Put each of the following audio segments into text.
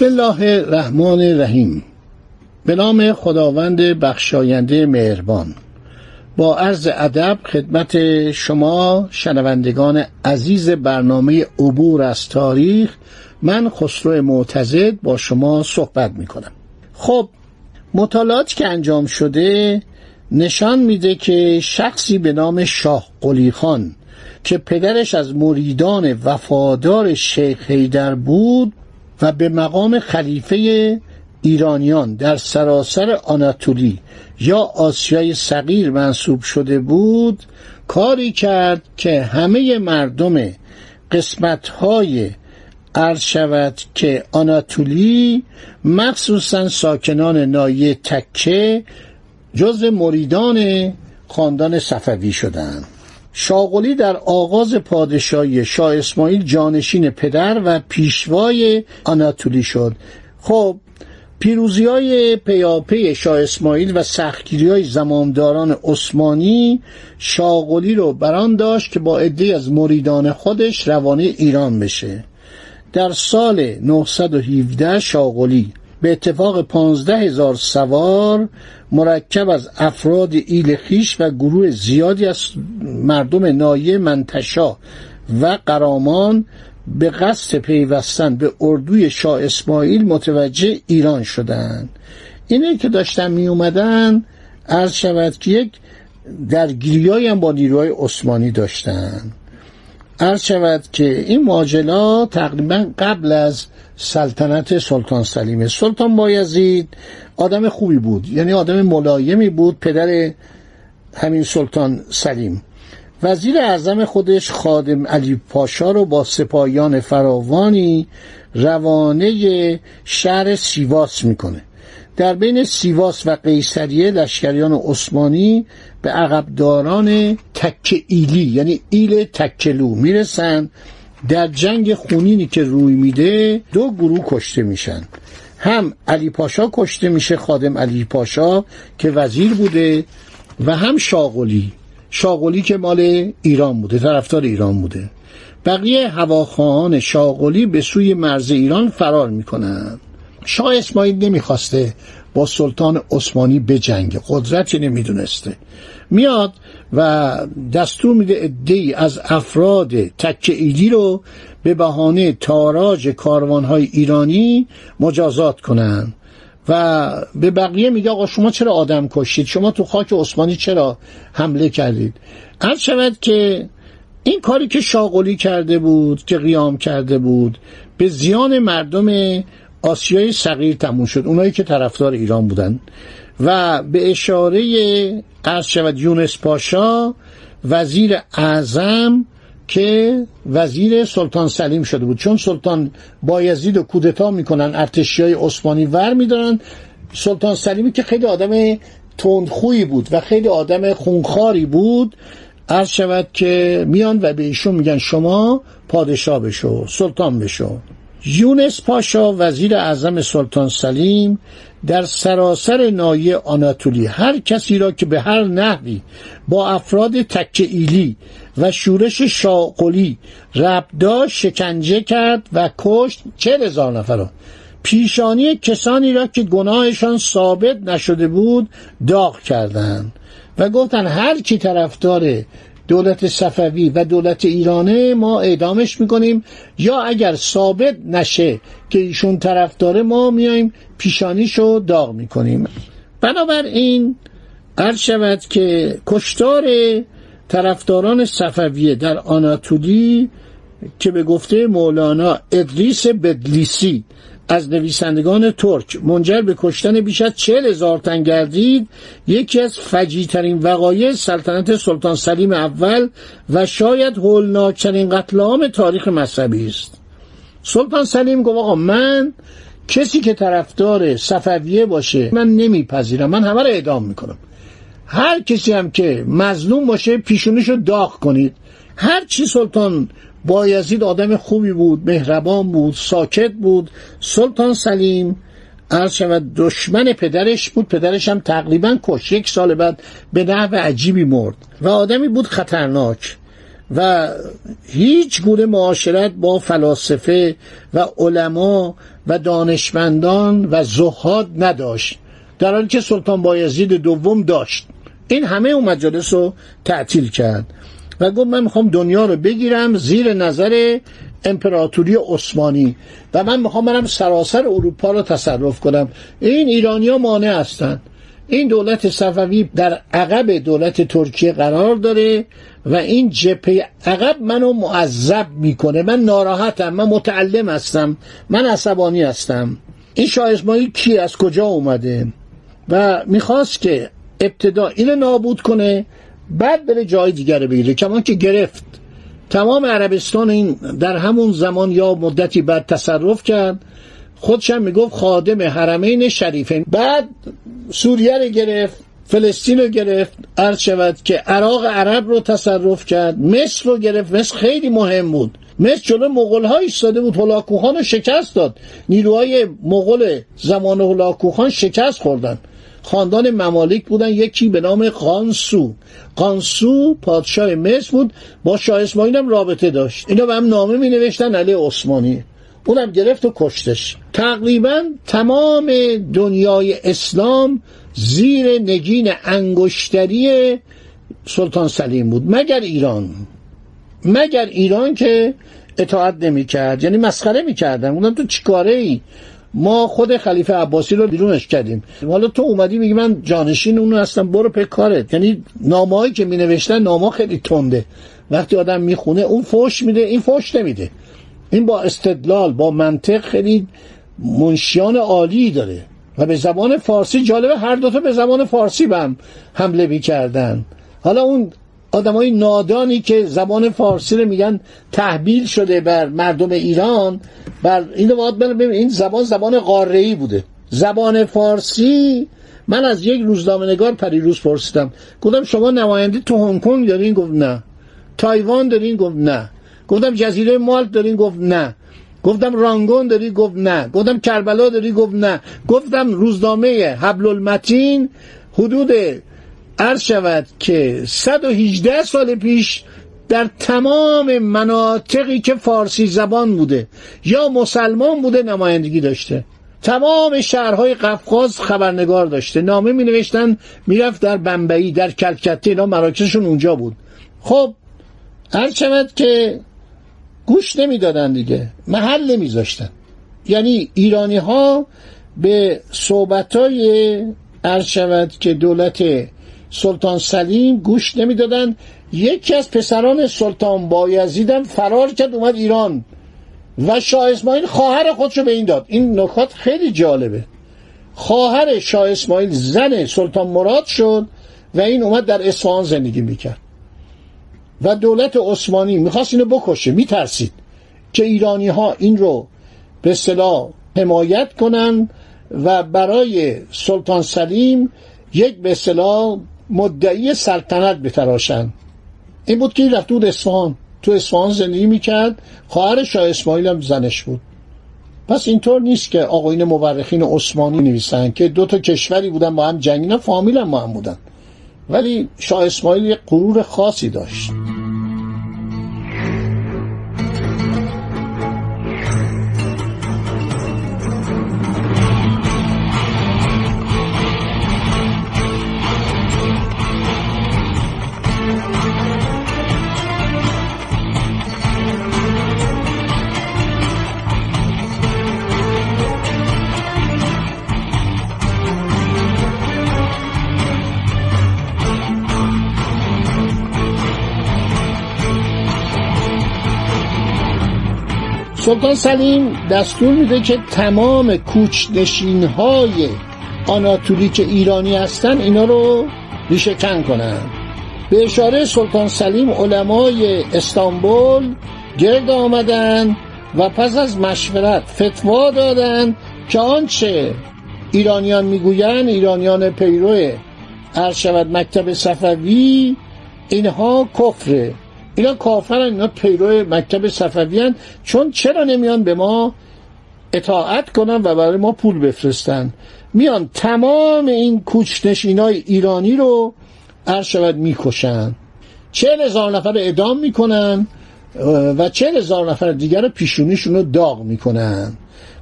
بسم الله الرحمن الرحیم. به نام خداوند بخشاینده مهربان. با عرض ادب خدمت شما شنوندگان عزیز برنامه عبور از تاریخ من خسرو معتزد با شما صحبت می کنم خب مطالعاتی که انجام شده نشان میده که شخصی به نام شاه قلی خان که پدرش از مریدان وفادار شیخ حیدر بود و به مقام خلیفه ایرانیان در سراسر آناتولی یا آسیای صغیر منصوب شده بود کاری کرد که همه مردم قسمتهای عرض شود که آناتولی مخصوصا ساکنان نایه تکه جز مریدان خاندان صفوی شدند. شاغلی در آغاز پادشاهی شاه اسماعیل جانشین پدر و پیشوای آناتولی شد. خب پیروزی های پیاپی شاه اسماعیل و سختگیری های زمامداران عثمانی شاغلی رو بران داشت که با عده از مریدان خودش روانه ایران بشه. در سال 917 شاغلی به اتفاق پانزده هزار سوار مرکب از افراد ایل خیش و گروه زیادی از مردم نایه منتشا و قرامان به قصد پیوستن به اردوی شاه اسماعیل متوجه ایران شدند. اینه که داشتن می اومدن عرض شود که یک درگیری هم با نیروهای عثمانی داشتن. عرض شود که این ماجلا تقریبا قبل از سلطنت سلطان سلیمه. سلطان بایزید آدم خوبی بود یعنی آدم ملایمی بود پدر همین سلطان سلیم. وزیر اعظم خودش خادم علی پاشا رو با سپاهیان فراوانی روانه شهر سیواس می‌کنه. در بین سیواس و قیصریه لشکریان عثمانی به عقبداران تکه ایلی یعنی ایل تکلو می‌رسن. در جنگ خونینی که روی میده دو گروه کشته میشن. هم علی پاشا کشته میشه خادم علی پاشا که وزیر بوده و هم شاغلی. شاغلی که مال ایران بوده طرفدار ایران بوده. بقیه هواخواهان شاغلی به سوی مرز ایران فرار می‌کنن. شاه اسماعیل نمی‌خواسته با سلطان عثمانی بجنگه. قدرتی نمی‌دونسته. میاد و دستور میده ادهی از افراد تکه ایلی رو به بهانه تاراج کاروانهای ایرانی مجازات کنن. و به بقیه میگه آقا شما چرا آدم کشید شما تو خاک عثمانی چرا حمله کردید؟ هر شود که این کاری که شاغلی کرده بود که قیام کرده بود به زیان مردم آسیای صغیر تموم شد. اونایی که طرفدار ایران بودن. و به اشاره عرض شود یونس پاشا وزیر اعظم که وزیر سلطان سلیم شده بود. چون سلطان بایزید و کودتا می‌کنن ارتشی های عثمانی ور میدارن. سلطان سلیمی که خیلی آدم تندخویی بود و خیلی آدم خونخاری بود عرض شود که میان و به ایشون میگن شما پادشاه بشو سلطان بشو. یونس پاشا وزیر اعظم سلطان سلیم در سراسر نایه آناتولی هر کسی را که به هر نحوی با افراد تکه ایلی و شورش شاقلی ربدا شکنجه کرد و کشت چه هزار نفر را پیشانی کسانی را که گناهشان ثابت نشده بود داغ کردند. و گفتن هر کی طرفدار دولت صفوی و دولت ایرانه ما اعدامش می‌کنیم. یا اگر ثابت نشه که ایشون طرف داره ما میایم پیشانیشو داغ می‌کنیم. بنابراین عرض شود که کشتار طرفداران صفویه در آناتولی که به گفته مولانا ادریس بدلیسی از نویسندگان ترک منجر به کشتن بیش از چهل هزار تن گردید یکی از فجیترین وقایع سلطنت سلطان سلیم اول و شاید هولناکترین قتل عام تاریخ مذهبی است. سلطان سلیم گفت آقا من کسی که طرفدار صفویه باشه من نمیپذیرم من همه رو اعدام می‌کنم. هر کسی هم که مظلوم باشه پیشونیشو داغ کنید. هر چی سلطان بایزید آدم خوبی بود مهربان بود ساکت بود. سلطان سلیم عرض شود دشمن پدرش بود. پدرش هم تقریبا کش. یک سال بعد به نحو عجیبی مرد. و آدمی بود خطرناک. و هیچ گونه معاشرت با فلاسفه و علما و دانشمندان و زهاد نداشت. در حالی که سلطان بایزید دوم داشت. این همه اون مجالس رو تعطیل کرد. و گفت من می‌خوام دنیا رو بگیرم زیر نظر امپراتوری عثمانی و من می‌خوام برم سراسر اروپا رو تصرف کنم. این ایرانیا مانع هستند این دولت صفوی در عقب دولت ترکیه قرار داره و این جپه عقب منو معذب می‌کنه. من ناراحتم من متعلم هستم من عصبانی هستم. این شاه اسماعیل کی از کجا اومده؟ و می‌خواست که ابتدا اینو نابود کنه بعد بره جای دیگر بگیره. کمان که گرفت. تمام عربستان این در همون زمان یا مدتی بعد تصرف کرد. خودشم می‌گفت خادم حرمین شریفین بعد سوریه رو گرفت فلسطین رو گرفت. عرض شود که عراق عرب رو تصرف کرد. مصر رو گرفت. مصر خیلی مهم بود. مصر جلو مغول ها ایستاده بود. هلاکوخان رو شکست داد. نیروهای مغول زمان هلاکوخان شکست خوردن. خاندان ممالک بودن. یکی به نام قانسو قانسو پادشاه مصر بود. با شاه اسماعیل هم رابطه داشت. اینا به هم نامه می نوشتن علی عثمانی. اونم گرفت و کشتش. تقریبا تمام دنیای اسلام زیر نگین انگشتری سلطان سلیم بود. مگر ایران. مگر ایران که اطاعت نمی کرد یعنی مسخره می کردن اونم تو چیکاره ای ما خود خلیفه عباسی رو بیرونش کردیم. حالا تو اومدی میگی من جانشین اونو هستم برو پی کارت. یعنی نامه‌ای که می نوشتن نامه خیلی تنده. وقتی آدم می‌خونه اون فوش میده این فوش نمیده. این با استدلال با منطق خیلی منشیان عالی داره. و به زبان فارسی جالبه هر دوتا به زبان فارسی به هم حمله می‌کردن. حالا اون آدمای نادانی که زبان فارسی رو میگن تحمیل شده بر مردم ایران بر اینو باید ببین این زبان زبان قاره بوده. زبان فارسی من از یک روزنامه نگار پریروز پرسیدم. گفتم شما نماینده تو هنگ کنگ دارین؟ گفت نه. تایوان دارین؟ گفت نه. گفتم جزیره مالت دارین؟ گفت نه. گفتم رانگون داری گفت نه. گفتم کربلا داری گفت نه. گفتم روزنامه حبل المتین حدود عرض شود که 118 سال پیش در تمام مناطقی که فارسی زبان بوده یا مسلمان بوده نمایندگی داشته. تمام شهرهای قفقاز خبرنگار داشته. نامه می نوشتن می‌رفت در بمبئی در کلکته اینا مراکزشون اونجا بود. خب هر شود که گوش نمی‌دادن دیگه. محل نمیذاشتن یعنی ایرانی ها به صحبت های شود که دولت سلطان سلیم گوش نمی‌دادن یکی از پسران سلطان بایزیدم فرار کرد اومد ایران و شاه اسماعیل خواهر خودشو به این داد. این نکات خیلی جالبه. خواهر شاه اسماعیل زن سلطان مراد شد و این اومد در اصفهان زندگی می‌کرد. و دولت عثمانی می‌خواست اینو بکشه میترسید که ایرانی ها این رو به صلاح حمایت کنن و برای سلطان سلیم یک به صلاح مدعی سلطنت بتراشن این بود که رفت بود اصفهان. تو اصفهان زندگی می‌کرد. خواهر شاه اسماعیل هم زنش بود. پس اینطور نیست که آقاین مورخین عثمانی نویسن که دو تا کشوری بودن با هم جنگیدن فامیل هم با هم بودن. ولی شاه اسماعیل یک غرور خاصی داشت. سلطان سلیم دستور میده که تمام کوچنشین های آناتولی که ایرانی هستن اینا رو ریشهکن کنن. به اشاره سلطان سلیم علمای استانبول گرد آمدن و پس از مشورت فتوا دادند که آنچه ایرانیان می‌گویند ایرانیان پیرو شود مکتب صفوی اینها کفره اینا کافرن اینا پیرو مکتب صفوی چون چرا نمیان به ما اطاعت کنن و برای ما پول بفرستن؟ میان تمام این کوچنشینای ایرانی رو عرض شود می‌کشن. چهل هزار نفر اعدام می‌کنن و چهل هزار نفر دیگر پیشونیشون رو داغ می‌کنن.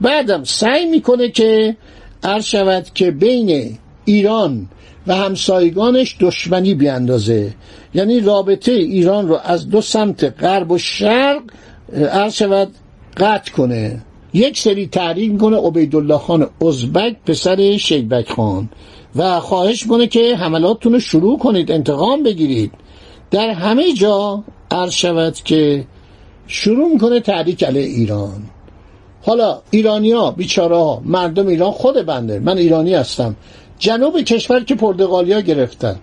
بعدم سعی می‌کنه که عرض شود که بین ایران و همسایگانش دشمنی بیاندازه. یعنی رابطه ایران رو از دو سمت غرب و شرق عرض شود قطع کنه. یک سری تحریک می‌کنه عبیدالله خان ازبک پسر شیبک خان. و خواهش کنه که حملاتتون رو شروع کنید انتقام بگیرید. در همه جا عرض شود که شروع می‌کنه تحریک علیه ایران. حالا ایرانیا بیچاره مردم ایران خود بنده. من ایرانی هستم. جنوب کشور که پرتغالیا گرفتن.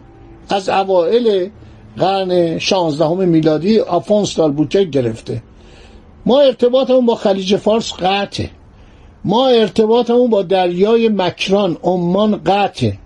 از اوائل قرن 16 میلادی آفونس دالبوچک گرفته. ما ارتباطمون با خلیج فارس قطعه. ما ارتباطمون با دریای مکران عمان قطعه.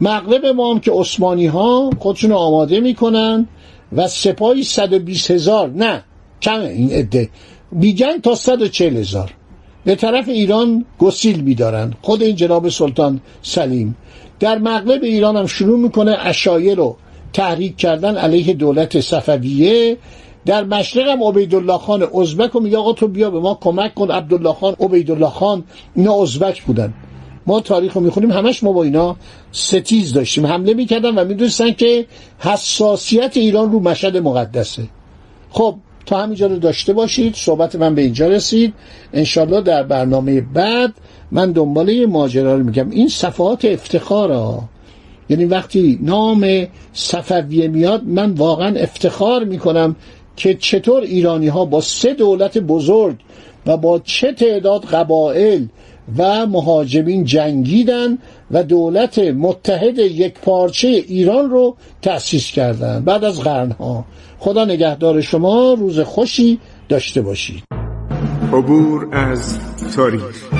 مغرب ما هم که عثمانی ها خودشون آماده می‌کنن و سپاهی 120 هزار نه کمه این عده. میگن تا 140 هزار. به طرف ایران گسیل میدارن خود این جناب سلطان سلیم. در مغرب ایران هم شروع می‌کنه اشایه رو تحریک کردن علیه دولت صفویه. در مشرق هم عبیدالله خان ازبک و میگه آقا تو بیا به ما کمک کن. عبدالله خان عبیدالله خان اینا ازبک بودن. ما تاریخ رو می‌خونیم. همش ما با اینا ستیز داشتیم. حمله می‌کردن و می‌دونستن که حساسیت ایران رو مشهد مقدسه. خب تا همینجا رو داشته باشید صحبت من به اینجا رسید. انشالله در برنامه بعد من دنباله ماجرا رو میگم. این صفحات افتخار ها یعنی وقتی نام صفویه میاد من واقعا افتخار می‌کنم که چطور ایرانی ها با سه دولت بزرگ و با چه تعداد قبائل و مهاجمین جنگیدن و دولت متحد یک پارچه ایران رو تأسیس کردند بعد از قرنها. خدا نگهدار شما روز خوشی داشته باشید. عبور از تاریخ.